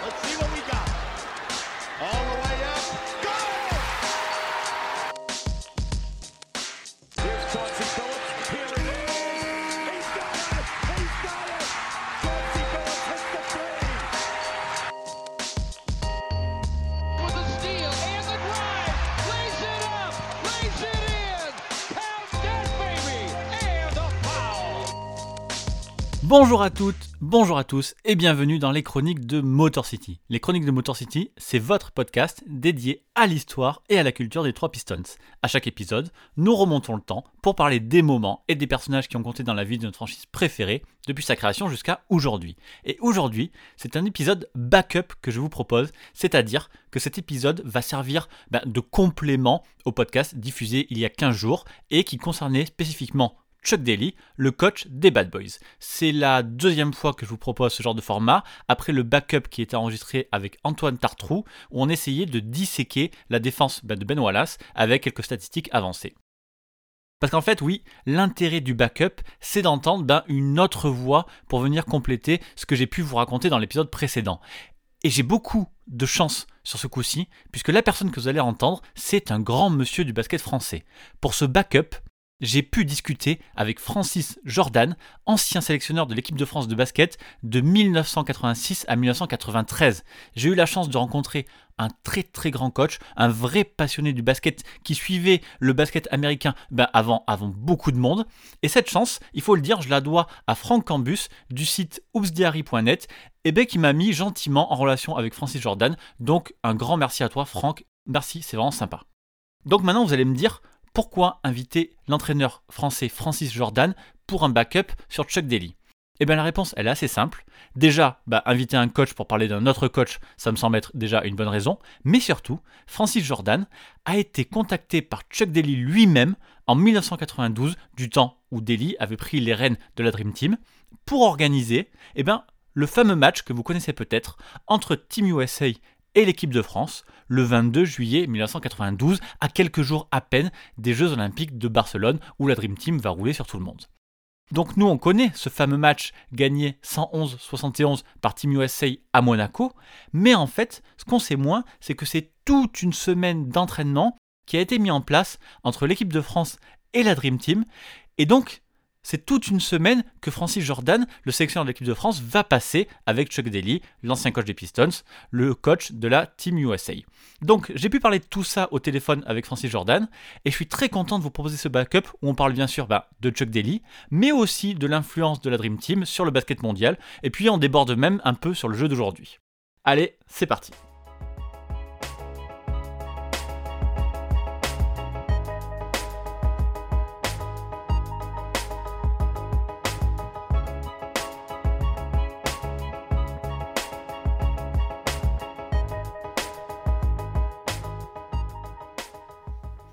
Let's see what Bonjour à toutes, bonjour à tous et bienvenue dans les chroniques de Motor City. Les chroniques de Motor City, c'est votre podcast dédié à l'histoire et à la culture des trois Pistons. À chaque épisode, nous remontons le temps pour parler des moments et des personnages qui ont compté dans la vie de notre franchise préférée depuis sa création jusqu'à aujourd'hui. Et aujourd'hui, c'est un épisode backup que je vous propose, c'est-à-dire que cet épisode va servir ben, de complément au podcast diffusé il y a 15 jours et qui concernait spécifiquement Chuck Daly, le coach des Bad Boys. C'est la deuxième fois que je vous propose ce genre de format, après le backup qui était enregistré avec Antoine Tartrou, où on essayait de disséquer la défense bah, de Ben Wallace avec quelques statistiques avancées. Parce qu'en fait, oui, l'intérêt du backup, c'est d'entendre ben, une autre voix pour venir compléter ce que j'ai pu vous raconter dans l'épisode précédent. Et j'ai beaucoup de chance sur ce coup-ci, puisque la personne que vous allez entendre, c'est un grand monsieur du basket français. Pour ce backup, j'ai pu discuter avec Francis Jordan, ancien sélectionneur de l'équipe de France de basket de 1986 à 1993. J'ai eu la chance de rencontrer un très très grand coach, un vrai passionné du basket qui suivait le basket américain ben, avant, avant beaucoup de monde. Et cette chance, il faut le dire, je la dois à Franck Cambus du site oopsdiary.net et ben, qui m'a mis gentiment en relation avec Francis Jordan. Donc un grand merci à toi Franck, merci, c'est vraiment sympa. Donc maintenant vous allez me dire pourquoi inviter l'entraîneur français Francis Jordan pour un backup sur Chuck Daly? Eh bien la réponse est assez simple. Déjà, bah, inviter un coach pour parler d'un autre coach, ça me semble être déjà une bonne raison. Mais surtout, Francis Jordan a été contacté par Chuck Daly lui-même en 1992, du temps où Daly avait pris les rênes de la Dream Team, pour organiser eh ben, le fameux match que vous connaissez peut-être entre Team USA et l'équipe de France le 22 juillet 1992, à quelques jours à peine des Jeux Olympiques de Barcelone où la Dream Team va rouler sur tout le monde. Donc nous on connaît ce fameux match gagné 111-71 par Team USA à Monaco, mais en fait ce qu'on sait moins c'est que c'est toute une semaine d'entraînement qui a été mis en place entre l'équipe de France et la Dream Team, et donc c'est toute une semaine que Francis Jordan, le sélectionneur de l'équipe de France, va passer avec Chuck Daly, l'ancien coach des Pistons, le coach de la Team USA. Donc j'ai pu parler de tout ça au téléphone avec Francis Jordan, et je suis très content de vous proposer ce backup où on parle bien sûr bah, de Chuck Daly, mais aussi de l'influence de la Dream Team sur le basket mondial, et puis on déborde même un peu sur le jeu d'aujourd'hui. Allez, c'est parti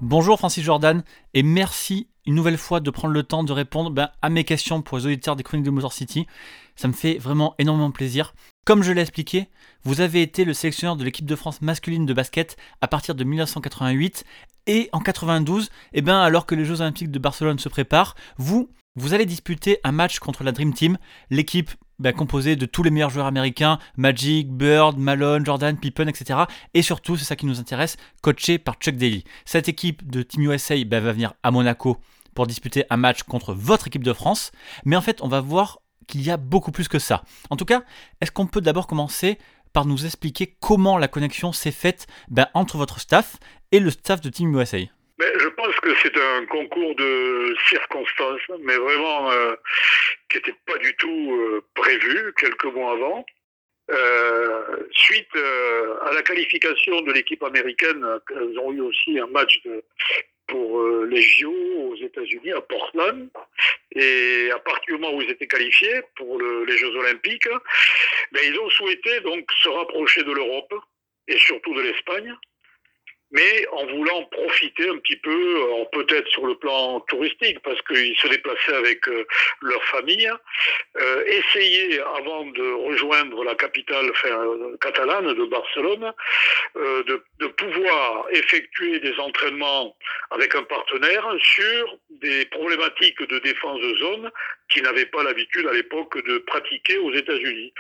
Bonjour Francis Jordan et merci une nouvelle fois de prendre le temps de répondre ben, à mes questions pour les auditeurs des chroniques de Motor City. Ça me fait vraiment énormément plaisir. Comme je l'ai expliqué, vous avez été le sélectionneur de l'équipe de France masculine de basket à partir de 1988 et en 92, eh ben, alors que les Jeux Olympiques de Barcelone se préparent, vous, vous allez disputer un match contre la Dream Team, l'équipe bah, composée de tous les meilleurs joueurs américains, Magic, Bird, Malone, Jordan, Pippen, etc. Et surtout, c'est ça qui nous intéresse, coaché par Chuck Daly. Cette équipe de Team USA bah, va venir à Monaco pour disputer un match contre votre équipe de France. Mais en fait, on va voir qu'il y a beaucoup plus que ça. En tout cas, est-ce qu'on peut d'abord commencer par nous expliquer comment la connexion s'est faite bah, entre votre staff et le staff de Team USA c'est un concours de circonstances, mais vraiment euh, qui n'était pas du tout euh, prévu quelques mois avant. Euh, suite à la qualification de l'équipe américaine, elles ont eu aussi un match pour les JO aux États-Unis, à Portland. Et à partir du moment où ils étaient qualifiés pour le- les Jeux Olympiques, ben, ils ont souhaité donc se rapprocher de l'Europe et surtout de l'Espagne mais en voulant profiter un petit peu, peut-être sur le plan touristique, parce qu'ils se déplaçaient avec euh, leur famille, euh, essayer, avant de rejoindre la capitale euh, catalane de Barcelone, de pouvoir effectuer des entraînements avec un partenaire sur des problématiques de défense de zone qu'ils n'avaient pas l'habitude à l'époque de pratiquer aux États-Unis.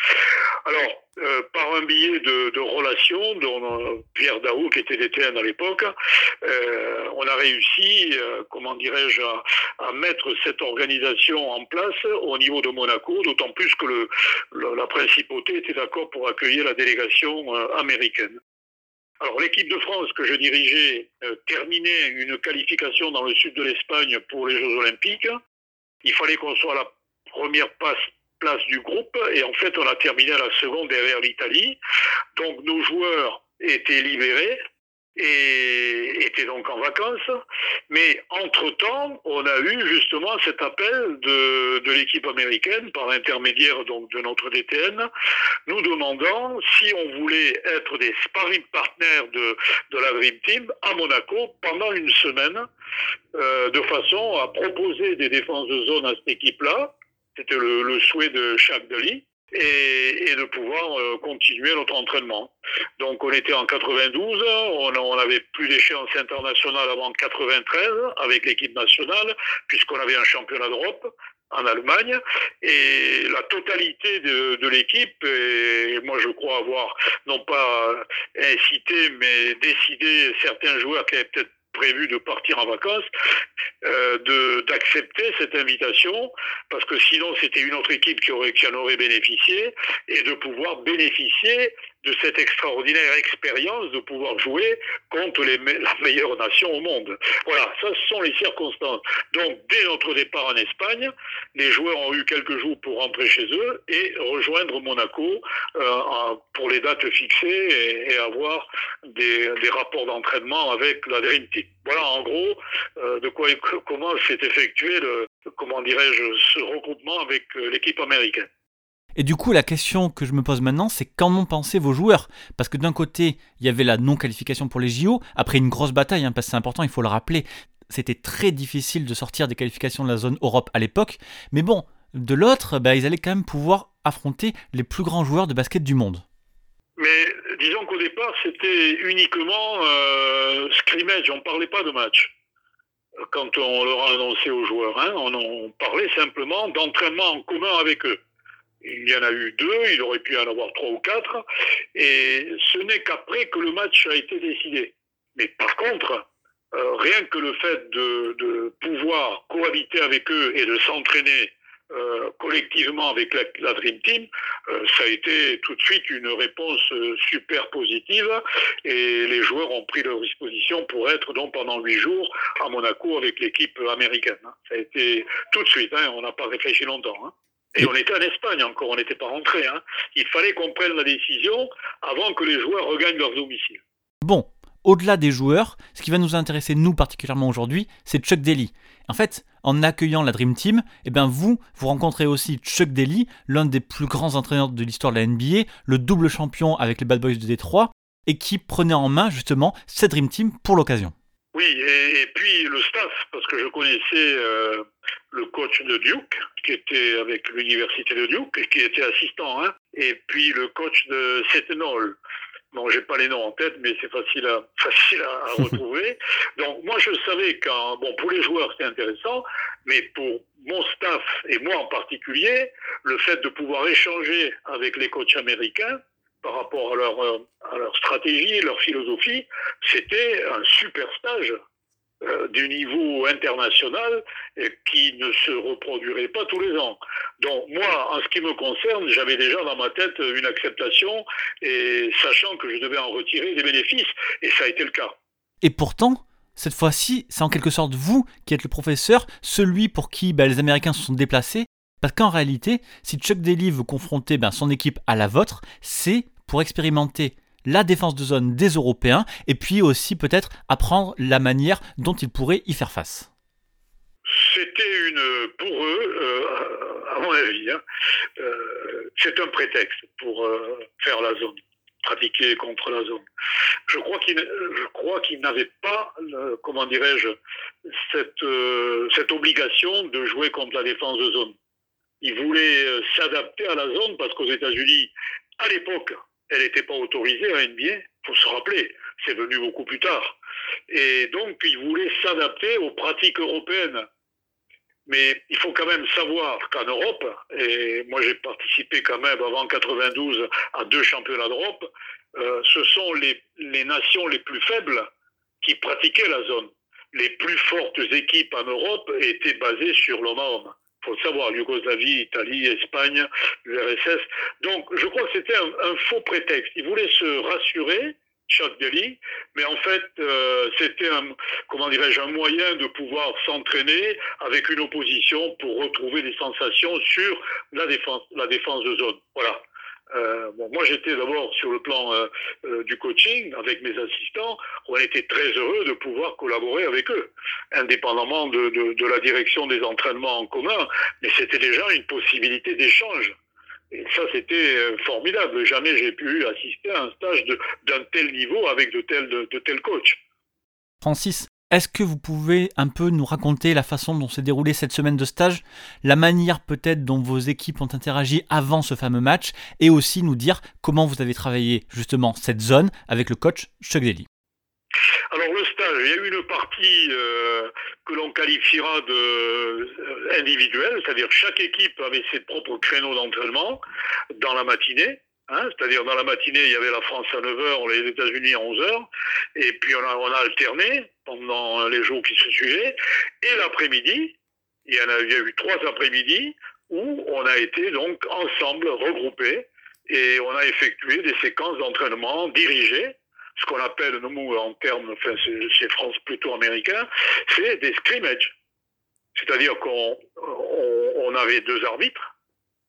Alors, euh, par un billet de, de relation dont euh, Pierre Daou, qui était DTN à l'époque, euh, on a réussi, comment dirais-je, à, mettre cette organisation en place au niveau de Monaco, d'autant plus que la principauté était d'accord pour accueillir la délégation américaine. Alors l'équipe de France que je dirigeais terminait une qualification dans le sud de l'Espagne pour les Jeux Olympiques. Il fallait qu'on soit la première place du groupe et en fait on a terminé à la seconde derrière l'Italie. Donc nos joueurs étaient libérés et étaient donc en vacances. Mais entre-temps, on a eu justement cet appel de, de l'équipe américaine par l'intermédiaire donc de notre DTN, nous demandant si on voulait être des sparring partners de, de la Dream Team à Monaco pendant une semaine, euh, de façon à proposer des défenses de zone à cette équipe-là. C'était le, le, souhait de Jacques Delis et, de pouvoir euh, continuer notre entraînement. Donc on était en 92, on n'avait plus d'échéance internationale avant 93 avec l'équipe nationale, puisqu'on avait un championnat d'Europe en Allemagne, et la totalité de, de l'équipe, et moi je crois avoir non pas incité, mais décidé certains joueurs qui avaient peut-être prévu de partir en vacances, euh, d'accepter cette invitation, parce que sinon c'était une autre équipe qui, aurait, qui en aurait bénéficié, et de pouvoir bénéficier de cette extraordinaire expérience de pouvoir jouer contre la meilleure nation au monde. Voilà, ça ce sont les circonstances. Donc dès notre départ en Espagne, les joueurs ont eu quelques jours pour rentrer chez eux et rejoindre Monaco euh, pour les dates fixées et, avoir des, rapports d'entraînement avec la Dream Team. Voilà en gros euh, de quoi comment s'est effectué comment dirais-je ce regroupement avec euh, l'équipe américaine. Et du coup, la question que je me pose maintenant, c'est qu'en ont pensé vos joueurs? Parce que d'un côté, il y avait la non-qualification pour les JO, après une grosse bataille, hein, parce que c'est important, il faut le rappeler, c'était très difficile de sortir des qualifications de la zone Europe à l'époque, mais bon, de l'autre, bah, ils allaient quand même pouvoir affronter les plus grands joueurs de basket du monde. Mais disons qu'au départ, c'était uniquement euh, on ne parlait pas de match quand on leur a annoncé aux joueurs. Hein, on, on parlait simplement d'entraînement en commun avec eux. Il y en a eu deux, il aurait pu en avoir trois ou quatre, et ce n'est qu'après que le match a été décidé. Mais par contre, euh, rien que le fait de, pouvoir cohabiter avec eux et de s'entraîner euh, collectivement avec la, Dream Team, euh, ça a été tout de suite une réponse super positive et les joueurs ont pris leur disposition pour être donc pendant huit jours à Monaco avec l'équipe américaine. Ça a été tout de suite, hein, on n'a pas réfléchi longtemps. Hein. Et on était en Espagne encore, on n'était pas rentré. Hein. Il fallait qu'on prenne la décision avant que les joueurs regagnent leur domicile. Bon, au-delà des joueurs, ce qui va nous intéresser nous particulièrement aujourd'hui, c'est Chuck Daly. En fait, en accueillant la Dream Team, eh bien vous, vous rencontrez aussi Chuck Daly, l'un des plus grands entraîneurs de l'histoire de la NBA, le double champion avec les Bad Boys de Détroit, et qui prenait en main justement cette Dream Team pour l'occasion. Oui, et, et, puis le staff, parce que je connaissais euh, le coach de Duke, qui était avec l'université de Duke, qui était assistant, hein, et puis le coach de Seton Bon, j'ai pas les noms en tête, mais c'est facile à, facile à, retrouver. Donc, moi, je savais qu'en, bon, pour les joueurs, c'était intéressant, mais pour mon staff et moi en particulier, le fait de pouvoir échanger avec les coachs américains par rapport à leur, à leur stratégie, leur philosophie, c'était un super stage euh, du niveau international qui ne se reproduirait pas tous les ans. Donc moi, en ce qui me concerne, j'avais déjà dans ma tête une acceptation et sachant que je devais en retirer des bénéfices, et ça a été le cas. Et pourtant, cette fois-ci, c'est en quelque sorte vous qui êtes le professeur, celui pour qui ben, les Américains se sont déplacés, parce qu'en réalité, si Chuck Daly veut confronter ben, son équipe à la vôtre, c'est pour expérimenter la défense de zone des Européens et puis aussi peut-être apprendre la manière dont ils pourraient y faire face. C'était une, pour eux, euh, à mon avis, hein, euh, c'est un prétexte pour euh, faire la zone, pratiquer contre la zone. Je crois qu'ils, n'avaient pas, comment dirais-je, cette, obligation de jouer contre la défense de zone. Ils voulaient s'adapter à la zone parce qu'aux États-Unis, à l'époque, elle n'était pas autorisée à NBA, faut se rappeler, c'est venu beaucoup plus tard. Et donc, ils voulaient s'adapter aux pratiques européennes. Mais il faut quand même savoir qu'en Europe, et moi j'ai participé quand même avant 92 à deux championnats d'Europe, euh, ce sont les, les nations les plus faibles qui pratiquaient la zone. Les plus fortes équipes en Europe étaient basées sur l'homme à homme. Faut savoir, Yougoslavie, Italie, Espagne, l'URSS. Donc je crois que c'était un, un faux prétexte. Ils voulaient se rassurer Chuck Daly, mais en fait, euh, c'était un, comment dirais-je, un moyen de pouvoir s'entraîner avec une opposition pour retrouver des sensations sur la défense, la défense de zone. Voilà. Euh, moi, j'étais d'abord sur le plan euh, euh, du coaching avec mes assistants. On était très heureux de pouvoir collaborer avec eux, indépendamment de, la direction des entraînements en commun. Mais c'était déjà une possibilité d'échange. Et ça, c'était formidable. Jamais j'ai pu assister à un stage d'un tel niveau avec de tels, de, de coachs. Francis, est-ce que vous pouvez un peu nous raconter la façon dont s'est déroulée cette semaine de stage, la manière peut-être dont vos équipes ont interagi avant ce fameux match, et aussi nous dire comment vous avez travaillé justement cette zone avec le coach Chuck Daly? Alors le stage, il y a eu une partie euh, que l'on qualifiera de euh, individuelle, c'est-à-dire chaque équipe avait ses propres créneaux d'entraînement dans la matinée. Hein, c'est-à-dire dans la matinée, il y avait la France à 9h, les États-Unis à 11h, et puis on a, on a alterné pendant les jours qui se suivaient. Et l'après-midi, il y, en a, il y a eu trois après-midi où on a été donc ensemble regroupés et on a effectué des séquences d'entraînement dirigées ce qu'on appelle, nous, en termes, enfin, c'est France plutôt américain, c'est des scrimmages. C'est-à-dire qu'on on, on avait deux arbitres,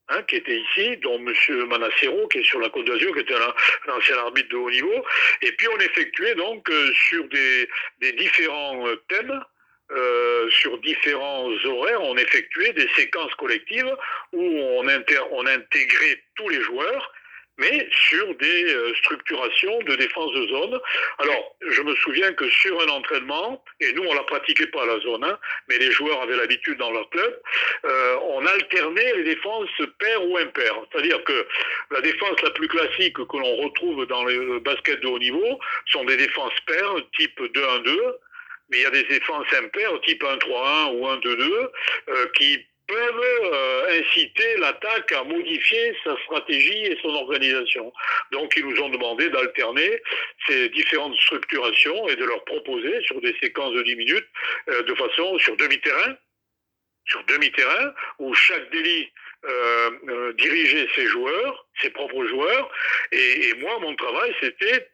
hein, qui étaient ici, dont M. Manassero, qui est sur la Côte d'Azur, qui était un, un ancien arbitre de haut niveau, et puis on effectuait donc euh, sur des, des différents euh, thèmes, euh, sur différents horaires, on effectuait des séquences collectives où on, inter- on intégrait tous les joueurs mais sur des euh, structurations de défense de zone. Alors, je me souviens que sur un entraînement, et nous on la pratiquait pas la zone, hein, mais les joueurs avaient l'habitude dans leur club, euh, on alternait les défenses paires ou impaires. C'est-à-dire que la défense la plus classique que l'on retrouve dans le basket de haut niveau sont des défenses paires type 2-1-2, mais il y a des défenses impaires type 1-3-1 ou 1-2-2 euh, qui peuvent euh, inciter l'attaque à modifier sa stratégie et son organisation. Donc ils nous ont demandé d'alterner ces différentes structurations et de leur proposer sur des séquences de 10 minutes euh, de façon sur demi-terrain, sur demi-terrain, où chaque délit euh, euh, dirigeait ses joueurs, ses propres joueurs, et, moi mon travail c'était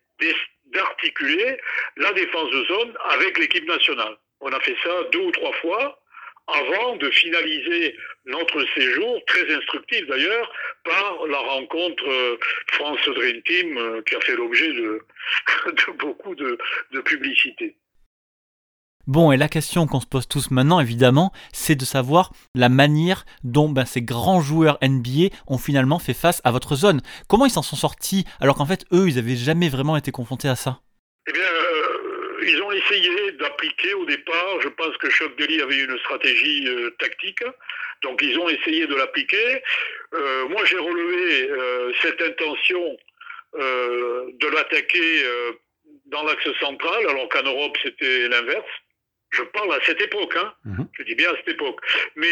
d'articuler la défense de zone avec l'équipe nationale. On a fait ça deux ou trois fois avant de finaliser notre séjour, très instructif d'ailleurs, par la rencontre euh, France Dream Team euh, qui a fait l'objet de, beaucoup de, de publicité. Bon, et la question qu'on se pose tous maintenant, évidemment, c'est de savoir la manière dont ben, ces grands joueurs NBA ont finalement fait face à votre zone. Comment ils s'en sont sortis alors qu'en fait, eux, ils n'avaient jamais vraiment été confrontés à ça Eh bien, euh, ils ont essayé d'appliquer au départ, je pense que Chuck Daly avait une stratégie euh, tactique, donc ils ont essayé de l'appliquer. Euh, moi, j'ai relevé euh, cette intention de l'attaquer dans l'axe central, alors qu'en Europe, c'était l'inverse. Je parle à cette époque, hein. Mhm. je dis bien à cette époque. Mais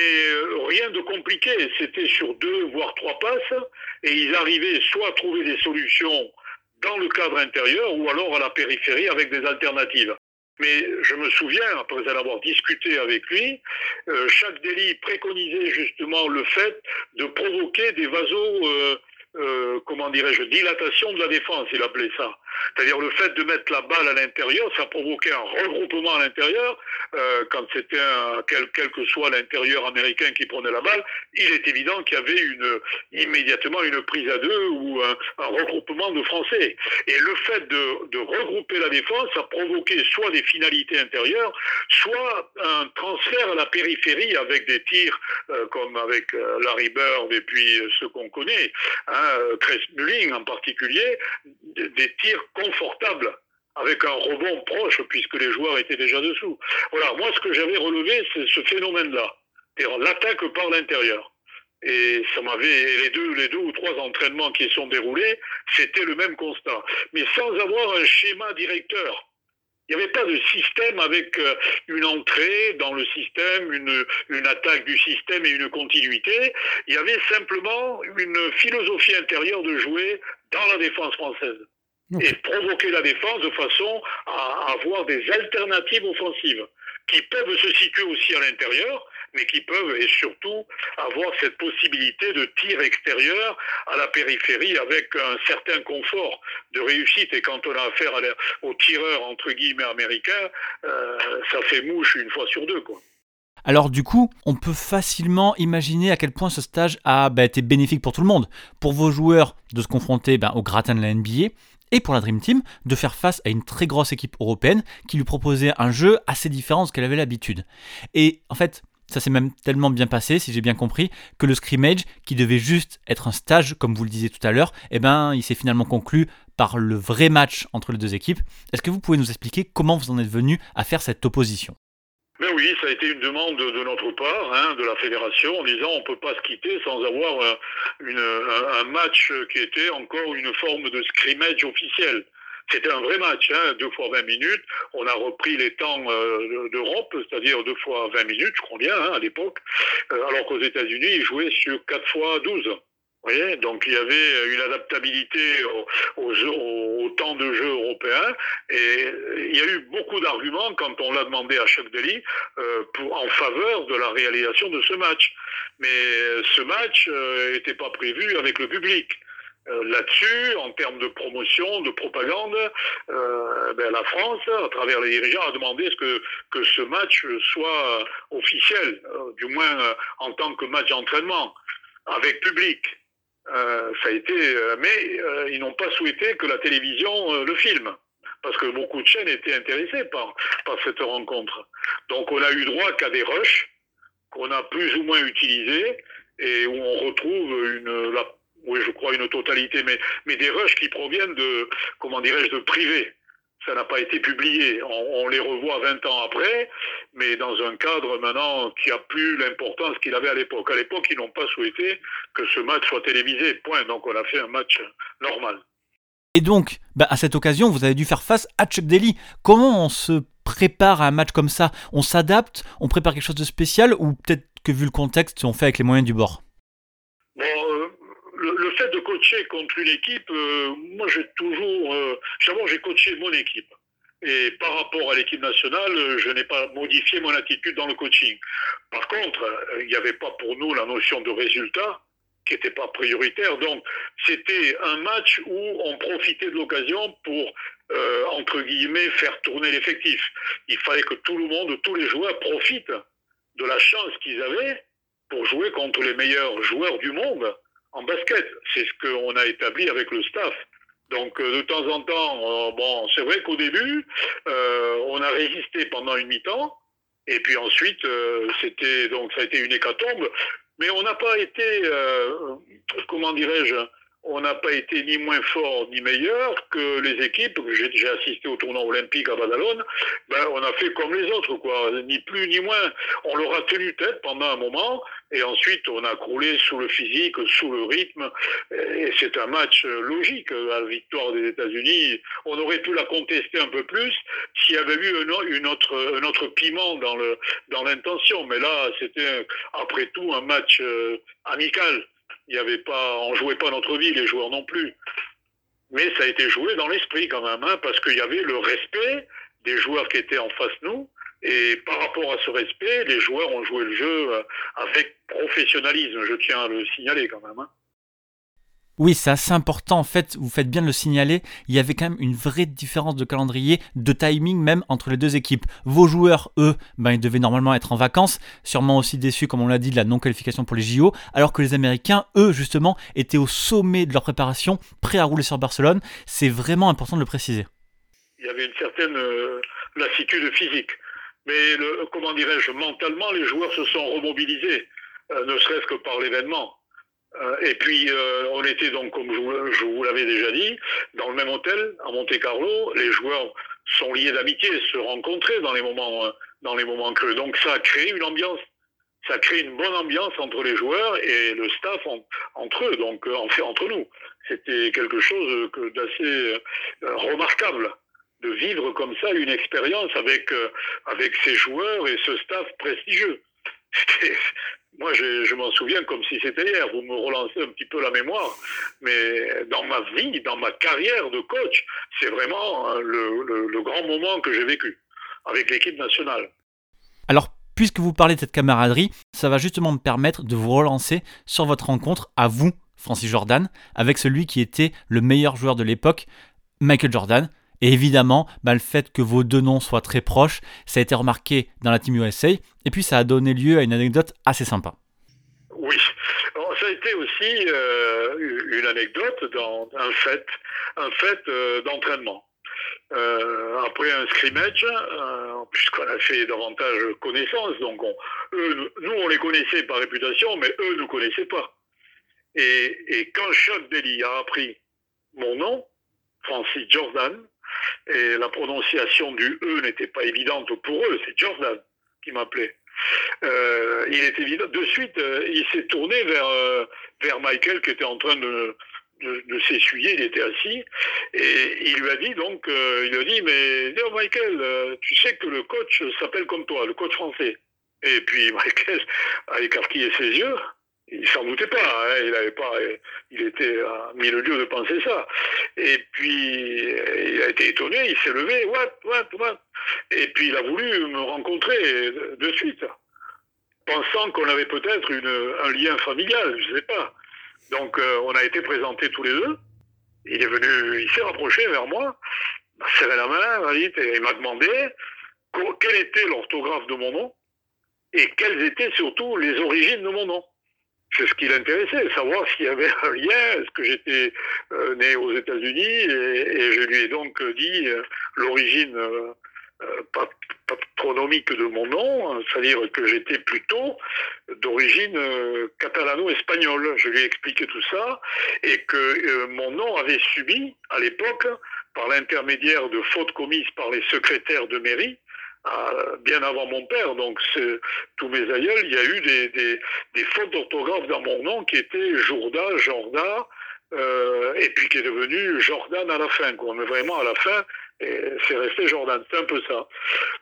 rien de compliqué, c'était sur deux, voire trois passes, et ils arrivaient soit à trouver des solutions dans le cadre intérieur ou alors à la périphérie avec des alternatives. Mais je me souviens, après avoir discuté avec lui, euh, chaque délit préconisait justement le fait de provoquer des vasos, euh, comment dirais-je, dilatation de la défense, il appelait ça. C'est-à-dire le fait de mettre la balle à l'intérieur, ça provoquait un regroupement à l'intérieur. Euh, quand c'était quel, quel que soit l'intérieur américain qui prenait la balle, il est évident qu'il y avait immédiatement une prise à deux ou un, regroupement de Français. Et le fait de, regrouper la défense a provoqué soit des finalités intérieures, soit un transfert à la périphérie avec des tirs euh, comme avec Larry Bird et puis ceux qu'on connaît, hein, Mullin en particulier, des, tirs confortables avec un rebond proche puisque les joueurs étaient déjà dessous. Voilà, moi ce que j'avais relevé, c'est ce phénomène-là, l'attaque par l'intérieur. Et ça m'avait les deux, les deux ou trois entraînements qui sont déroulés, c'était le même constat, mais sans avoir un schéma directeur. Il n'y avait pas de système avec euh, une entrée dans le système, une, une attaque du système et une continuité. Il y avait simplement une philosophie intérieure de jouer dans la défense française et provoquer la défense de façon à avoir des alternatives offensives qui peuvent se situer aussi à l'intérieur, mais qui peuvent et surtout avoir cette possibilité de tir extérieur à la périphérie avec un certain confort de réussite. Et quand on a affaire aux tireurs entre guillemets américains, euh, ça fait mouche une fois sur deux, quoi. Alors du coup, on peut facilement imaginer à quel point ce stage a bah, été bénéfique pour tout le monde. Pour vos joueurs de se confronter bah, au gratin de la NBA, et pour la Dream Team de faire face à une très grosse équipe européenne qui lui proposait un jeu assez différent de ce qu'elle avait l'habitude. Et en fait, ça s'est même tellement bien passé, si j'ai bien compris, que le scrimmage, qui devait juste être un stage, comme vous le disiez tout à l'heure, eh ben, il s'est finalement conclu par le vrai match entre les deux équipes. Est-ce que vous pouvez nous expliquer comment vous en êtes venu à faire cette opposition? Ben oui, ça a été une demande de notre part, hein, de la fédération, en disant on ne peut pas se quitter sans avoir un, match qui était encore une forme de scrimmage officiel. C'était un vrai match, hein, deux fois 20 minutes. On a repris les temps euh, d'Europe, c'est-à-dire deux fois 20 minutes, je crois bien, hein, à l'époque, euh, alors qu'aux États-Unis, ils jouaient sur quatre fois 12 voyez donc il y avait une adaptabilité au, temps de jeu européen et il y a eu beaucoup d'arguments quand on l'a demandé à Chuck Daly euh, en faveur de la réalisation de ce match. Mais ce match n'était euh, pas prévu avec le public. Euh, là-dessus, en termes de promotion, de propagande, ben, la France, à travers les dirigeants, a demandé que, que ce match soit officiel, du moins en tant que match d'entraînement, avec public. Euh, ça a été, euh, mais euh, ils n'ont pas souhaité que la télévision le filme, parce que beaucoup de chaînes étaient intéressées par, par cette rencontre. Donc on a eu droit qu'à des rushs qu'on a plus ou moins utilisés et où on retrouve une, la, oui, je crois une totalité, mais, mais des rushs qui proviennent de, comment dirais-je, de privés ça n'a pas été publié. On, les revoit 20 ans après, mais dans un cadre maintenant qui a plus l'importance qu'il avait à l'époque. À l'époque, ils n'ont pas souhaité que ce match soit télévisé. Point. Donc on a fait un match normal. Et donc, bah, à cette occasion, vous avez dû faire face à Chuck Daly. Comment on se prépare à un match comme ça? On s'adapte? On prépare quelque chose de spécial? Ou peut-être que vu le contexte, on fait avec les moyens du bord? Le, fait de coacher contre une équipe, euh, moi j'ai toujours, euh, d'abord j'ai coaché mon équipe. Et par rapport à l'équipe nationale, je n'ai pas modifié mon attitude dans le coaching. Par contre, euh, il n'y avait pas pour nous la notion de résultat qui n'était pas prioritaire. Donc, c'était un match où on profitait de l'occasion pour, entre guillemets, faire tourner l'effectif. Il fallait que tout le monde, tous les joueurs profitent de la chance qu'ils avaient pour jouer contre les meilleurs joueurs du monde en basket. C'est ce qu'on a établi avec le staff. Donc euh, de temps en temps, euh, bon, c'est vrai qu'au début, euh, on a résisté pendant une mi-temps, et puis ensuite, c'était donc ça a été une hécatombe, mais on n'a pas été, comment dirais-je, on n'a pas été ni moins fort ni meilleur que les équipes. J'ai assisté au tournoi olympique à Badalone. Ben, on a fait comme les autres, quoi. Ni plus ni moins. On leur a tenu tête pendant un moment. Et ensuite, on a croulé sous le physique, sous le rythme. Et c'est un match logique. La victoire des États-Unis, on aurait pu la contester un peu plus s'il y avait eu un, une autre, un autre piment dans l'intention. Mais là, c'était après tout un match euh, amical il y avait pas, on jouait pas notre vie, les joueurs non plus. Mais ça a été joué dans l'esprit quand même, hein, parce qu'il y avait le respect des joueurs qui étaient en face de nous. Et par rapport à ce respect, les joueurs ont joué le jeu euh, avec professionnalisme, je tiens à le signaler quand même. Hein. Oui, c'est assez important. En fait, vous faites bien de le signaler. Il y avait quand même une vraie différence de calendrier, de timing même entre les deux équipes. Vos joueurs, eux, ben, ils devaient normalement être en vacances, sûrement aussi déçus, comme on l'a dit, de la non-qualification pour les JO, alors que les Américains, eux, justement, étaient au sommet de leur préparation, prêts à rouler sur Barcelone. C'est vraiment important de le préciser. Il y avait une certaine euh, lassitude physique. Mais le, comment dirais-je, mentalement, les joueurs se sont remobilisés, euh, ne serait-ce que par l'événement. Euh, et puis, euh, on était donc, comme je vous, l'avais déjà dit, dans le même hôtel à Monte-Carlo. Les joueurs sont liés d'amitié, se rencontraient dans les moments, euh, dans les moments creux. Donc, ça a créé une ambiance. Ça a créé une bonne ambiance entre les joueurs et le staff entre eux, donc en fait entre nous. C'était quelque chose d'assez remarquable. de vivre comme ça une expérience avec, euh, avec ces joueurs et ce staff prestigieux. Moi, je, m'en souviens comme si c'était hier. Vous me relancez un petit peu la mémoire. Mais dans ma vie, dans ma carrière de coach, c'est vraiment le, le grand moment que j'ai vécu avec l'équipe nationale. Alors, puisque vous parlez de cette camaraderie, ça va justement me permettre de vous relancer sur votre rencontre à vous, Francis Jordan, avec celui qui était le meilleur joueur de l'époque, Michael Jordan. Et évidemment, bah, le fait que vos deux noms soient très proches, ça a été remarqué dans la Team USA, et puis ça a donné lieu à une anecdote assez sympa. Oui, ça a été aussi euh, une anecdote dans un fait, un fait euh, d'entraînement. Euh, après un scrimmage, puisqu'on a fait davantage connaissance, donc nous on les connaissait par réputation, mais eux ne nous connaissaient pas. Et, et quand Chuck Daly a appris mon nom, Francis Jordan, et la prononciation du E n'était pas évidente pour eux, c'est Jordan qui m'appelait. Euh, il est évident, de suite, euh, il s'est tourné vers, euh, vers Michael qui était en train de, de, s'essuyer, il était assis, et il lui a dit donc, il a dit, mais Michael, tu sais que le coach s'appelle comme toi, le coach français. Et puis Michael a écarquillé ses yeux, il s'en doutait pas, hein, il avait pas, il était à mille lieues de penser ça. Et puis il a été étonné, il s'est levé, what, what, what. Et puis il a voulu me rencontrer de suite, pensant qu'on avait peut-être un lien familial, je sais pas. Donc euh, on a été présentés tous les deux. Il est venu, il s'est rapproché vers moi, m'a serré la main, et il m'a demandé co- quel était l'orthographe de mon nom et quelles étaient surtout les origines de mon nom. C'est ce qui l'intéressait, savoir s'il y avait un lien, est-ce que j'étais euh, né aux États-Unis, et, je lui ai donc dit euh, l'origine euh, pat- patronymique de mon nom, hein, c'est-à-dire que j'étais plutôt d'origine catalano-espagnole. Je lui ai expliqué tout ça, et que mon nom avait subi, à l'époque, par l'intermédiaire de fautes commises par les secrétaires de mairie, bien avant mon père, donc tous mes aïeuls, il y a eu des, des, des fautes d'orthographe dans mon nom qui étaient Jourda, Jorda, euh, et puis qui est devenu Jordan à la fin, quoi. Mais vraiment à la fin, c'est resté Jordan, c'est un peu ça.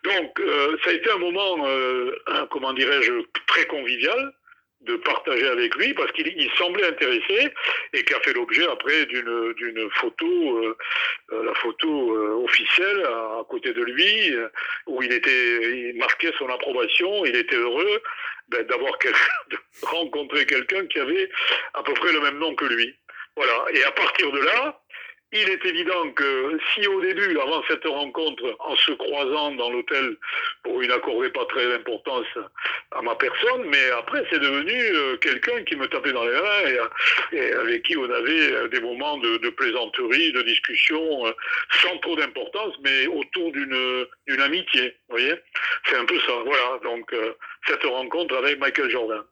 Donc euh, ça a été un moment, euh, comment dirais-je, très convivial de partager avec lui parce qu'il il semblait intéressé et qui a fait l'objet après d'une d'une photo, euh, euh, la photo euh, officielle à, à côté de lui euh, où il était, il marquait son approbation, il était heureux ben, d'avoir quelqu'un, de rencontrer quelqu'un qui avait à peu près le même nom que lui. Voilà. Et à partir de là, il est évident que si au début, avant cette rencontre, en se croisant dans l'hôtel, bon, il n'accordait pas très d'importance à ma personne, mais après c'est devenu euh, quelqu'un qui me tapait dans les mains et, et avec qui on avait euh, des moments de, de plaisanterie, de discussion, euh, sans trop d'importance, mais autour d'une amitié. Vous voyez, c'est un peu ça. Voilà. Donc euh, cette rencontre avec Michael Jordan.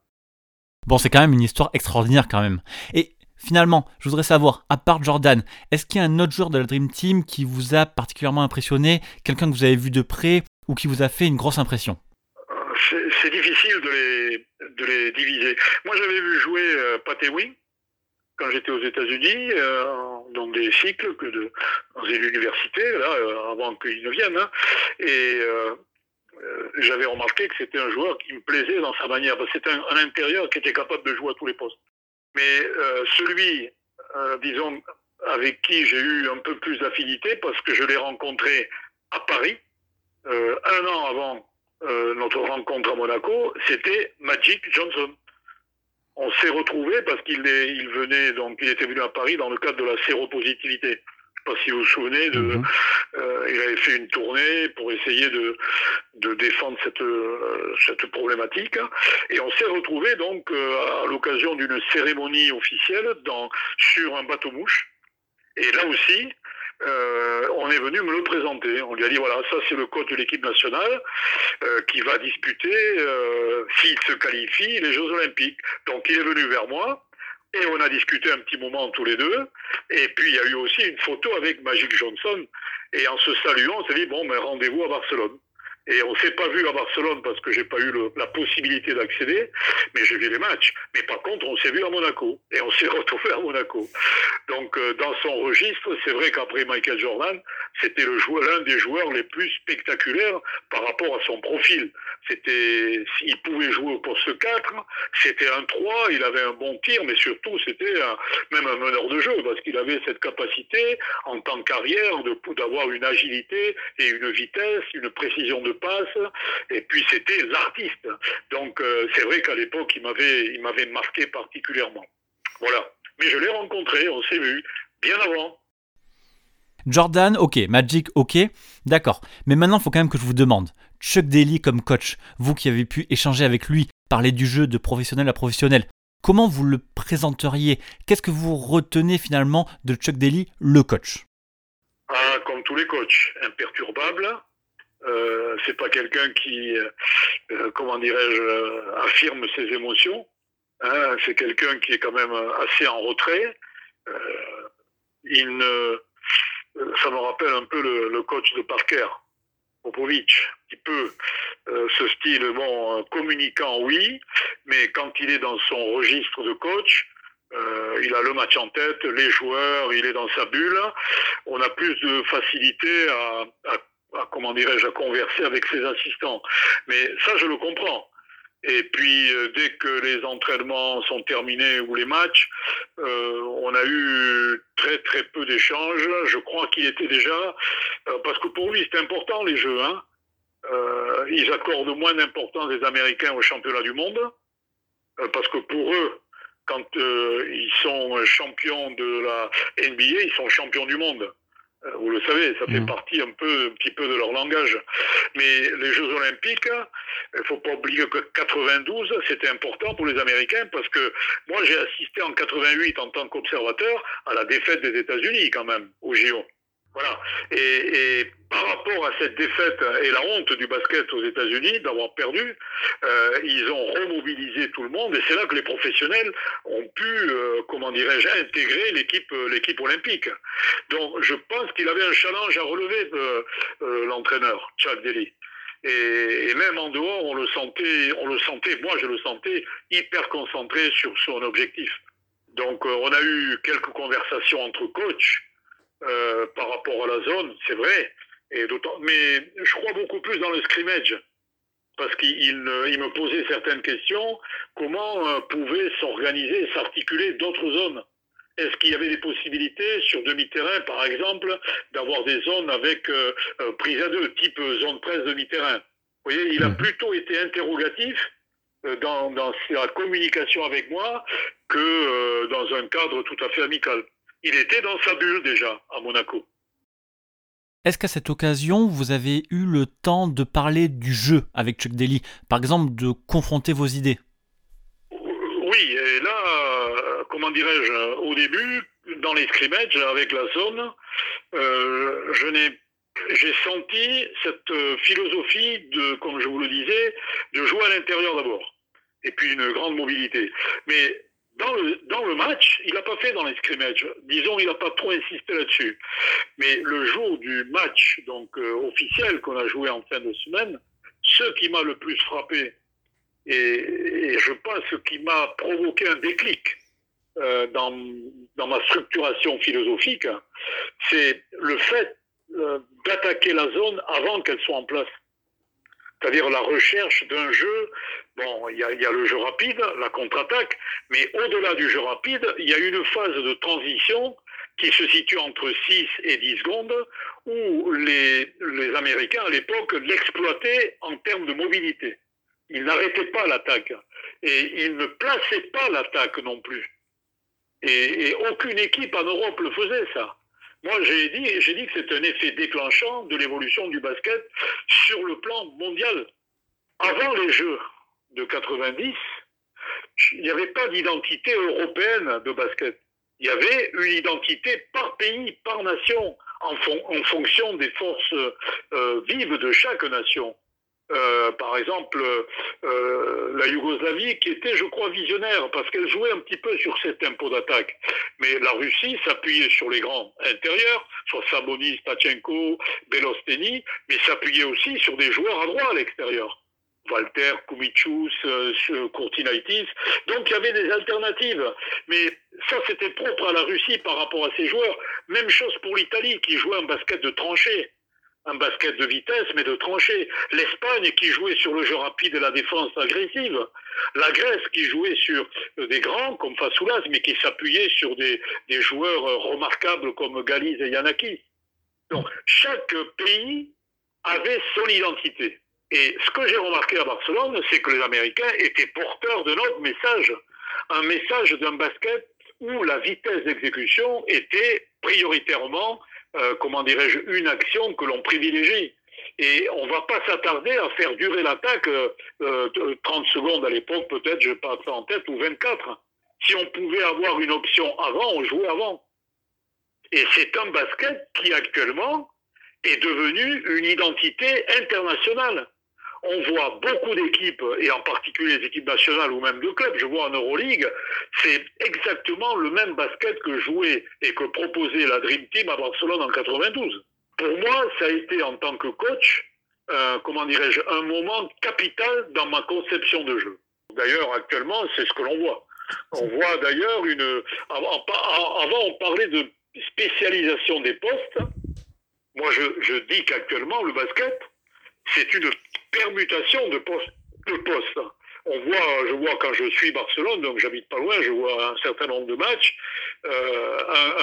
Bon, c'est quand même une histoire extraordinaire quand même. Et finalement, je voudrais savoir, à part Jordan, est-ce qu'il y a un autre joueur de la Dream Team qui vous a particulièrement impressionné, quelqu'un que vous avez vu de près ou qui vous a fait une grosse impression? C'est difficile de les, de les diviser. Moi, j'avais vu jouer euh, Pat Ewing quand j'étais aux États-Unis, euh, dans des cycles que de, dans là, euh, avant qu'il ne vienne. hein. et euh, j'avais remarqué que c'était un joueur qui me plaisait dans sa manière. C'était un intérieur qui était capable de jouer à tous les postes. Mais euh, celui, euh, disons, avec qui j'ai eu un peu plus d'affinité, parce que je l'ai rencontré à Paris, euh, un an avant notre rencontre à Monaco, c'était Magic Johnson. On s'est retrouvés parce qu'il venait donc il était venu à Paris dans le cadre de la séropositivité. Je sais pas si vous vous souvenez de, Mhm. euh, il avait fait une tournée pour essayer de, de défendre cette, euh, cette problématique. Et on s'est retrouvés donc euh, à l'occasion d'une cérémonie officielle dans, sur un bateau mouche. Et là aussi, euh, on est venu me le présenter. On lui a dit voilà, ça c'est le coach de l'équipe nationale euh, qui va disputer, euh, s'il se qualifie, les Jeux Olympiques. Donc il est venu vers moi. Et on a discuté un petit moment tous les deux. Et puis il y a eu aussi une photo avec Magic Johnson. Et en se saluant, on s'est dit bon, mais rendez-vous à Barcelone. Et on s'est pas vu à Barcelone parce que j'ai pas eu la possibilité d'accéder, mais j'ai vu les matchs. Mais par contre, on s'est vu à Monaco et on s'est retrouvé à Monaco. Donc, euh, dans son registre, c'est vrai qu'après Michael Jordan, c'était l'un des joueurs les plus spectaculaires par rapport à son profil. C'était, il pouvait jouer au poste 4, c'était un 3, il avait un bon tir, mais surtout c'était même un meneur de jeu parce qu'il avait cette capacité en tant qu'arrière de d'avoir une agilité et une vitesse, une précision de passe, et puis c'était l'artiste. Donc euh, c'est vrai qu'à l'époque il m'avait il m'avait marqué particulièrement. Voilà. Mais je l'ai rencontré, on s'est vu bien avant. Jordan, ok. Magic, ok. D'accord. Mais maintenant, il faut quand même que je vous demande. Chuck Daly comme coach, vous qui avez pu échanger avec lui, parler du jeu de professionnel à professionnel, comment vous le présenteriez? Qu'est-ce que vous retenez finalement de Chuck Daly, le coach? Ah, comme tous les coachs, imperturbable. Euh, c'est pas quelqu'un qui, euh, comment dirais-je, euh, affirme ses émotions. Hein, c'est quelqu'un qui est quand même assez en retrait. Euh, il ça me rappelle un peu le, coach de Parker, Popovic, un petit peu euh, ce style, bon, euh, communicant, oui, mais quand il est dans son registre de coach, euh, il a le match en tête, les joueurs, il est dans sa bulle. On a plus de facilité à comment dirais-je, à converser avec ses assistants. Mais ça, je le comprends. Et puis, euh, dès que les entraînements sont terminés ou les matchs, euh, on a eu très très peu d'échanges. Je crois qu'il était déjà, euh, parce que pour lui c'est important les jeux. Hein. Ils accordent moins d'importance des Américains au championnat du monde, parce que pour eux, quand ils sont champions de la NBA, ils sont champions du monde. Euh, Vous le savez, ça fait Mhm. partie un peu, un petit peu de leur langage. Mais les Jeux Olympiques, il faut pas oublier que 92, c'était important pour les Américains parce que moi, j'ai assisté en 88 en tant qu'observateur à la défaite des États-Unis quand même au JO. Voilà. Et, par rapport à cette défaite et la honte du basket aux États-Unis d'avoir perdu, euh, ils ont remobilisé tout le monde et c'est là que les professionnels ont pu, euh, comment dirais-je, intégrer l'équipe, euh, l'équipe olympique. Donc, je pense qu'il avait un challenge à relever euh, l'entraîneur, Chuck Daly. Et, et même en dehors, on le sentait, on le sentait, moi je le sentais hyper concentré sur son objectif. Donc, on a eu quelques conversations entre coachs euh, par rapport à la zone, c'est vrai. Et d'autant, mais je crois beaucoup plus dans le scrimmage parce qu'il il, il me posait certaines questions. Comment euh, pouvaient s'organiser, s'articuler d'autres zones? Est-ce qu'il y avait des possibilités sur demi-terrain, par exemple, d'avoir des zones avec euh, prise à deux, type zone presse demi-terrain? Vous voyez, il a Mhm. plutôt été interrogatif euh, dans, dans sa communication avec moi que euh, dans un cadre tout à fait amical. Il était dans sa bulle déjà à Monaco. Est-ce qu'à cette occasion, vous avez eu le temps de parler du jeu avec Chuck Daly? Par exemple, de confronter vos idées? Oui, et là, euh, comment dirais-je, euh, au début, dans les scrimmages avec la zone, euh, je n'ai j'ai senti cette euh, philosophie de, comme je vous le disais, de jouer à l'intérieur d'abord, et puis une grande mobilité. Mais dans le, match, il n'a pas fait dans les scrimmages. Disons, il n'a pas trop insisté là-dessus. Mais le jour du match donc euh, officiel qu'on a joué en fin de semaine, ce qui m'a le plus frappé, et, je pense ce qui m'a provoqué un déclic euh, dans, dans ma structuration philosophique, c'est le fait euh, d'attaquer la zone avant qu'elle soit en place. C'est-à-dire la recherche d'un jeu, bon, il y a, le jeu rapide, la contre-attaque, mais au-delà du jeu rapide, il y a une phase de transition qui se situe entre 6 et 10 secondes, où les, Américains, à l'époque, l'exploitaient en termes de mobilité. Ils n'arrêtaient pas l'attaque. Et ils ne plaçaient pas l'attaque non plus. Et, et aucune équipe en Europe le faisait, ça. Moi, j'ai dit, j'ai dit que c'est un effet déclenchant de l'évolution du basket sur le plan mondial. Avant les Jeux de 90, il n'y avait pas d'identité européenne de basket. Il y avait une identité par pays, par nation, en, fon- en fonction des forces euh, vives de chaque nation. Euh, par exemple, euh, la Yougoslavie, qui était, je crois, visionnaire, parce qu'elle jouait un petit peu sur ces tempos d'attaque. Mais la Russie s'appuyait sur les grands intérieurs, soit Sabonis, Tachenko, Belosteni, mais s'appuyait aussi sur des joueurs à droit à l'extérieur. Walter, Kumichus, euh. Donc il y avait des alternatives. Mais ça, c'était propre à la Russie par rapport à ses joueurs. Même chose pour l'Italie, qui jouait un basket de tranchée un basket de vitesse, mais de tranchée. L'Espagne qui jouait sur le jeu rapide et la défense agressive. La Grèce qui jouait sur des grands comme Fasoulas, mais qui s'appuyait sur des, joueurs remarquables comme Galiz et Yanaki. Donc, chaque pays avait son identité. Et ce que j'ai remarqué à Barcelone, c'est que les Américains étaient porteurs de notre message. Un message d'un basket où la vitesse d'exécution était prioritairement euh, comment dirais-je, une action que l'on privilégie. Et on ne va pas s'attarder à faire durer l'attaque euh, euh, 30 secondes à l'époque, peut-être, je passe ça en tête, ou 24. Si on pouvait avoir une option avant, on jouait avant. Et c'est un basket qui actuellement est devenu une identité internationale on voit beaucoup d'équipes, et en particulier les équipes nationales ou même de clubs, je vois en Euroleague, c'est exactement le même basket que jouait et que proposait la Dream Team à Barcelone en 92. Pour moi, ça a été en tant que coach, euh, comment dirais-je, un moment capital dans ma conception de jeu. D'ailleurs, actuellement, c'est ce que l'on voit. On voit d'ailleurs une. Avant, on parlait de spécialisation des postes. Moi, je, je dis qu'actuellement, le basket, c'est une permutation de postes. Poste. On voit, je vois quand je suis Barcelone, donc j'habite pas loin, je vois un certain nombre de matchs. Euh,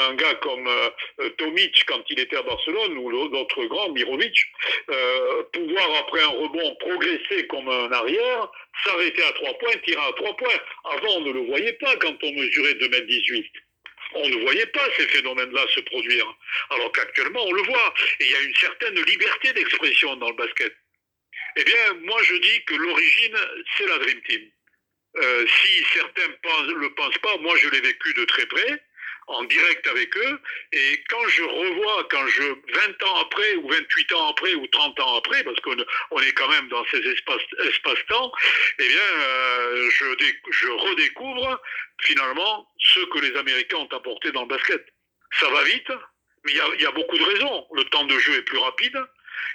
un, gars comme euh, Tomic, quand il était à Barcelone, ou l'autre grand, Mirovic, euh, pouvoir après un rebond progresser comme un arrière, s'arrêter à trois points, tirer à trois points. Avant, on ne le voyait pas quand on mesurait 2m18 on ne voyait pas ces phénomènes-là se produire. Alors qu'actuellement, on le voit. Et il y a une certaine liberté d'expression dans le basket. Eh bien, moi, je dis que l'origine, c'est la Dream Team. Euh, si certains ne le pensent pas, moi, je l'ai vécu de très près, en direct avec eux. Et quand je revois, quand je, 20 ans après, ou 28 ans après, ou 30 ans après, parce qu'on on est quand même dans ces espaces-temps, espaces eh bien, euh, je, je redécouvre finalement ce que les Américains ont apporté dans le basket. Ça va vite, mais il y, y a, beaucoup de raisons. Le temps de jeu est plus rapide.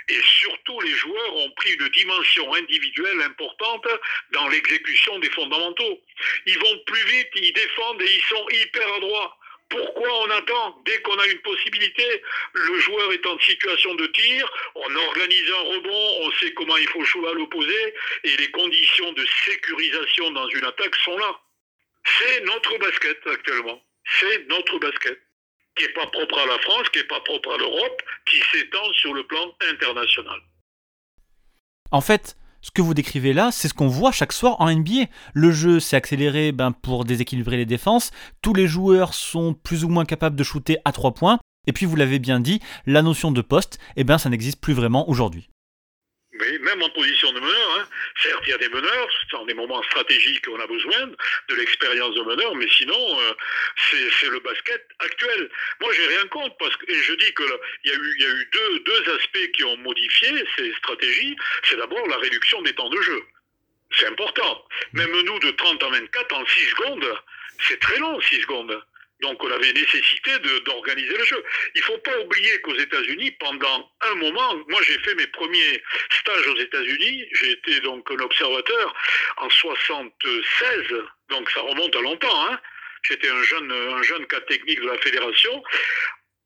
Et surtout, les joueurs ont pris une dimension individuelle importante dans l'exécution des fondamentaux. Ils vont plus vite, ils défendent et ils sont hyper adroits. Pourquoi on attend Dès qu'on a une possibilité, le joueur est en situation de tir, on organise un rebond, on sait comment il faut jouer à l'opposé, et les conditions de sécurisation dans une attaque sont là. C'est notre basket actuellement. C'est notre basket qui n'est pas propre à la France, qui n'est pas propre à l'Europe, qui s'étend sur le plan international. En fait, ce que vous décrivez là, c'est ce qu'on voit chaque soir en NBA. Le jeu s'est accéléré ben, pour déséquilibrer les défenses, tous les joueurs sont plus ou moins capables de shooter à 3 points, et puis vous l'avez bien dit, la notion de poste, eh ben, ça n'existe plus vraiment aujourd'hui. Même en position de meneur. Hein. Certes, il y a des meneurs, dans des moments stratégiques, on a besoin de l'expérience de meneur, mais sinon, euh, c'est le basket actuel. Moi, j'ai rien contre, parce que et je dis qu'il y a eu, y a eu deux, deux aspects qui ont modifié ces stratégies. C'est d'abord la réduction des temps de jeu. C'est important. Même nous, de 30 à 24, en 6 secondes, c'est très long, 6 secondes. Donc on avait nécessité d'organiser le jeu. Il ne faut pas oublier qu'aux États-Unis, pendant un moment, moi j'ai fait mes premiers stages aux États-Unis, j'ai été donc un observateur en 76, donc ça remonte à longtemps. Hein. J'étais un jeune, un jeune cas technique de la fédération.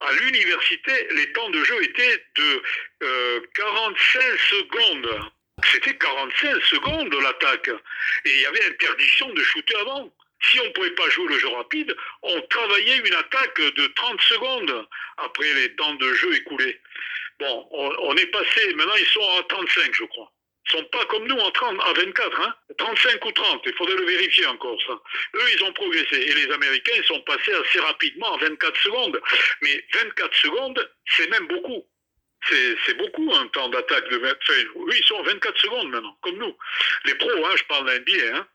À l'université, les temps de jeu étaient de euh, 45 secondes. C'était 45 secondes l'attaque. Et il y avait interdiction de shooter avant si on ne pouvait pas jouer le jeu rapide, on travaillait une attaque de 30 secondes après les temps de jeu écoulés. Bon, on, est passé, maintenant ils sont à 35 je crois. Ils sont pas comme nous en 30, à 24, hein 35 ou 30, il faudrait le vérifier encore ça. Eux, ils ont progressé. Et les Américains, ils sont passés assez rapidement à 24 secondes. Mais 24 secondes, c'est même beaucoup. C'est beaucoup un temps d'attaque de... Ils sont à 24 secondes maintenant, comme nous. Les pros, hein, je parle d'un billet, hein.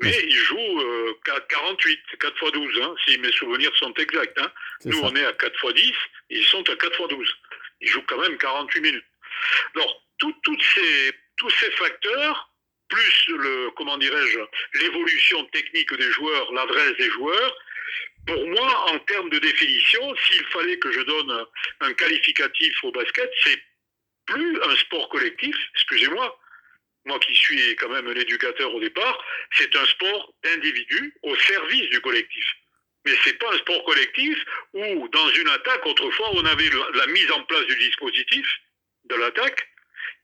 Mais il joue euh, 48, 4 x 12, hein, si mes souvenirs sont exacts. Hein. Nous, ça. on est à 4 x 10, ils sont à 4 x 12. Ils jouent quand même 48 minutes. Alors, tout, toutes ces, tous ces facteurs, plus le, comment dirais-je, l'évolution technique des joueurs, l'adresse des joueurs, pour moi, en termes de définition, s'il fallait que je donne un qualificatif au basket, c'est plus un sport collectif, excusez-moi, moi qui suis quand même un éducateur au départ, c'est un sport d'individu au service du collectif. Mais c'est pas un sport collectif où, dans une attaque, autrefois, on avait la mise en place du dispositif de l'attaque,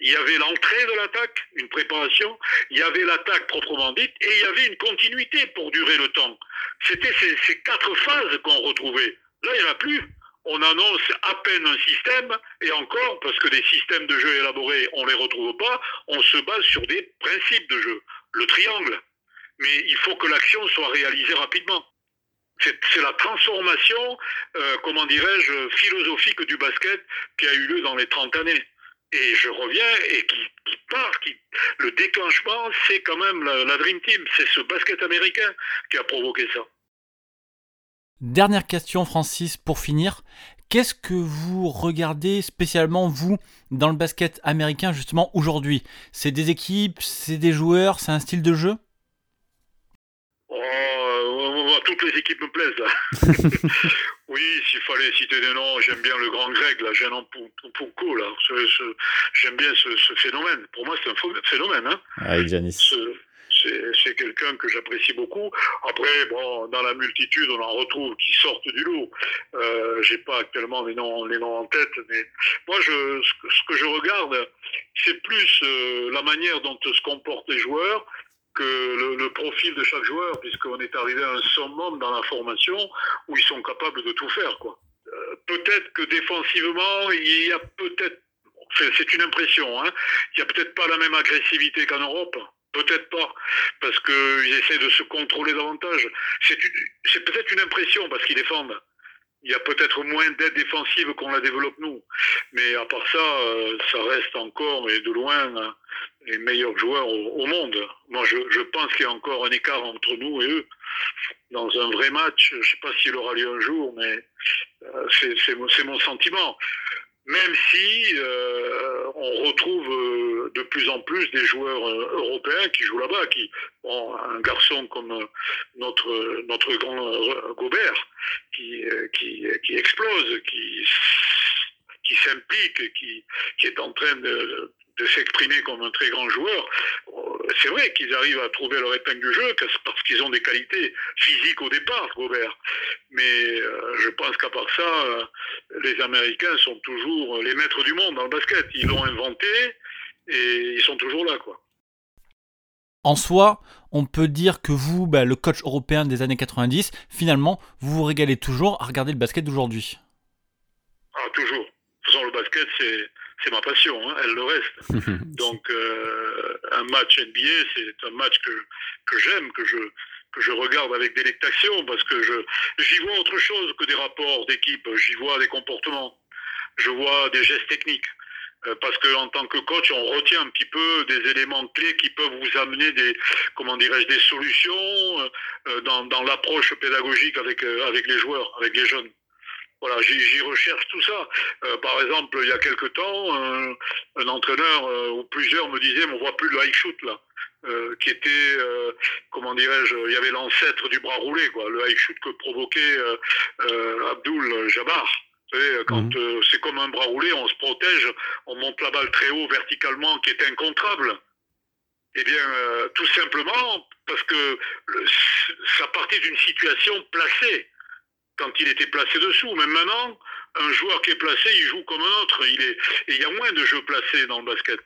il y avait l'entrée de l'attaque, une préparation, il y avait l'attaque proprement dite, et il y avait une continuité pour durer le temps. C'était ces, ces quatre phases qu'on retrouvait. Là, il n'y en a plus. On annonce à peine un système, et encore, parce que des systèmes de jeu élaborés, on ne les retrouve pas, on se base sur des principes de jeu. Le triangle. Mais il faut que l'action soit réalisée rapidement. C'est la transformation, euh, comment dirais-je, philosophique du basket qui a eu lieu dans les 30 années. Et je reviens, et qui, qui part, qui, le déclenchement, c'est quand même la, la Dream Team, c'est ce basket américain qui a provoqué ça. Dernière question, Francis, pour finir. Qu'est-ce que vous regardez spécialement, vous, dans le basket américain, justement, aujourd'hui? C'est des équipes, c'est des joueurs, c'est un style de jeu? Oh, toutes les équipes me plaisent. Là. oui, s'il fallait citer des noms, j'aime bien le grand grec, là, Jean Pouco, là. J'aime bien ce, ce, phénomène. Pour moi, c'est un phénomène. Hein. Avec Janis. C'est quelqu'un que j'apprécie beaucoup. Après, bon, dans la multitude, on en retrouve qui sortent du lot. Euh, J'ai pas actuellement les noms, en tête, mais moi, ce, que, je regarde, c'est plus euh, la manière dont se comportent les joueurs que le, le, profil de chaque joueur, puisqu'on est arrivé à un summum dans la formation où ils sont capables de tout faire. quoi. Euh, peut-être que défensivement, il y a peut-être, c'est une impression, hein, il n'y a peut-être pas la même agressivité qu'en Europe. Peut-être pas, parce qu'ils essaient de se contrôler davantage. C'est peut-être une impression, parce qu'ils défendent. Il y a peut-être moins d'aide défensive qu'on la développe nous. Mais à part ça, euh, ça reste encore, et de loin, les meilleurs joueurs au, monde. Moi, je, pense qu'il y a encore un écart entre nous et eux. Dans un vrai match, je ne sais pas s'il aura lieu un jour, mais euh, c'est mon sentiment. Même si euh, on retrouve euh, de plus en plus des joueurs euh, européens qui jouent là-bas, qui bon, un garçon comme notre notre grand Gobert qui qui, qui explose, qui qui s'implique, qui, qui est en train de, de s'exprimer comme un très grand joueur, c'est vrai qu'ils arrivent à trouver leur épingle du jeu parce qu'ils ont des qualités physiques au départ, Robert. Mais euh, je pense qu'à part ça, euh, les Américains sont toujours les maîtres du monde dans le basket. Ils l'ont inventé et ils sont toujours là, quoi. En soi, on peut dire que vous, bah, le coach européen des années 90, finalement, vous vous régalez toujours à regarder le basket d'aujourd'hui. Ah, toujours. De toute façon, le basket, c'est c'est ma passion, hein, elle le reste. Donc euh, un match NBA, c'est un match que, que j'aime, que je, que je regarde avec délectation, parce que je j'y vois autre chose que des rapports d'équipe, j'y vois des comportements, je vois des gestes techniques. Euh, parce que en tant que coach, on retient un petit peu des éléments clés qui peuvent vous amener des, comment dirais-je, des solutions euh, dans, dans l'approche pédagogique avec, avec les joueurs, avec les jeunes. Voilà, j'y recherche tout ça. Euh, par exemple, il y a quelque temps, un, un entraîneur euh, ou plusieurs me disaient, on voit plus le high shoot là, euh, qui était, comment dirais-je, il y avait l'ancêtre du bras roulé, quoi, le high shoot que provoquait Abdul Jabbar. Vous savez, quand mmh. c'est comme un bras roulé, on se protège, on monte la balle très haut verticalement, qui est incontrable. Eh bien, tout simplement parce que le, ça partait d'une situation placée quand il était placé dessous. Mais maintenant, un joueur qui est placé, il joue comme un autre. Il et il y a moins de jeux placés dans le basket.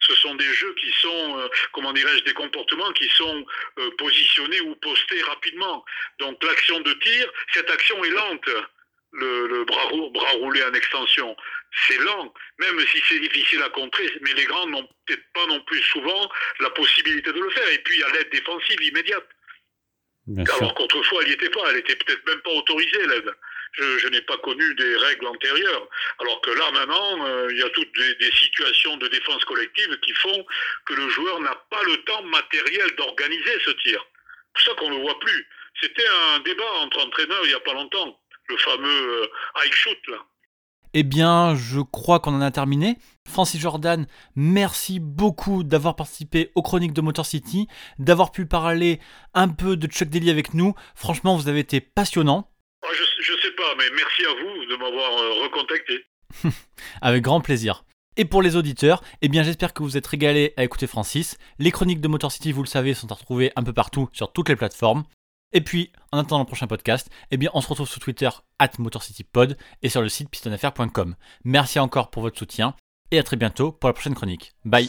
Ce sont des jeux qui sont, euh, comment dirais-je, des comportements qui sont euh, positionnés ou postés rapidement. Donc l'action de tir, cette action est lente. Le, le bras, bras, roulé en extension, c'est lent, même si c'est difficile à contrer, mais les grands n'ont peut-être pas non plus souvent la possibilité de le faire. Et puis il y a l'aide défensive immédiate. Bien Alors qu'autrefois, elle n'y était pas. Elle était peut-être même pas autorisée, l'aide. Je, je n'ai pas connu des règles antérieures. Alors que là, maintenant, euh, il y a toutes des, des, situations de défense collective qui font que le joueur n'a pas le temps matériel d'organiser ce tir. C'est pour ça qu'on ne le voit plus. C'était un débat entre entraîneurs il n'y a pas longtemps. Le fameux euh, high shoot, là. eh bien, je crois qu'on en a terminé. Francis Jordan, merci beaucoup d'avoir participé aux chroniques de Motor City, d'avoir pu parler un peu de Chuck Daly avec nous. Franchement, vous avez été passionnant. Ah, je, je sais pas, mais merci à vous de m'avoir euh, recontacté. Avec grand plaisir. Et pour les auditeurs, eh bien j'espère que vous êtes régalés à écouter Francis. Les chroniques de Motor City, vous le savez, sont à retrouver un peu partout sur toutes les plateformes. Et puis, en attendant le prochain podcast, eh bien on se retrouve sur Twitter at MotorCityPod et sur le site pistonaffaire.com. Merci encore pour votre soutien et à très bientôt pour la prochaine chronique. Bye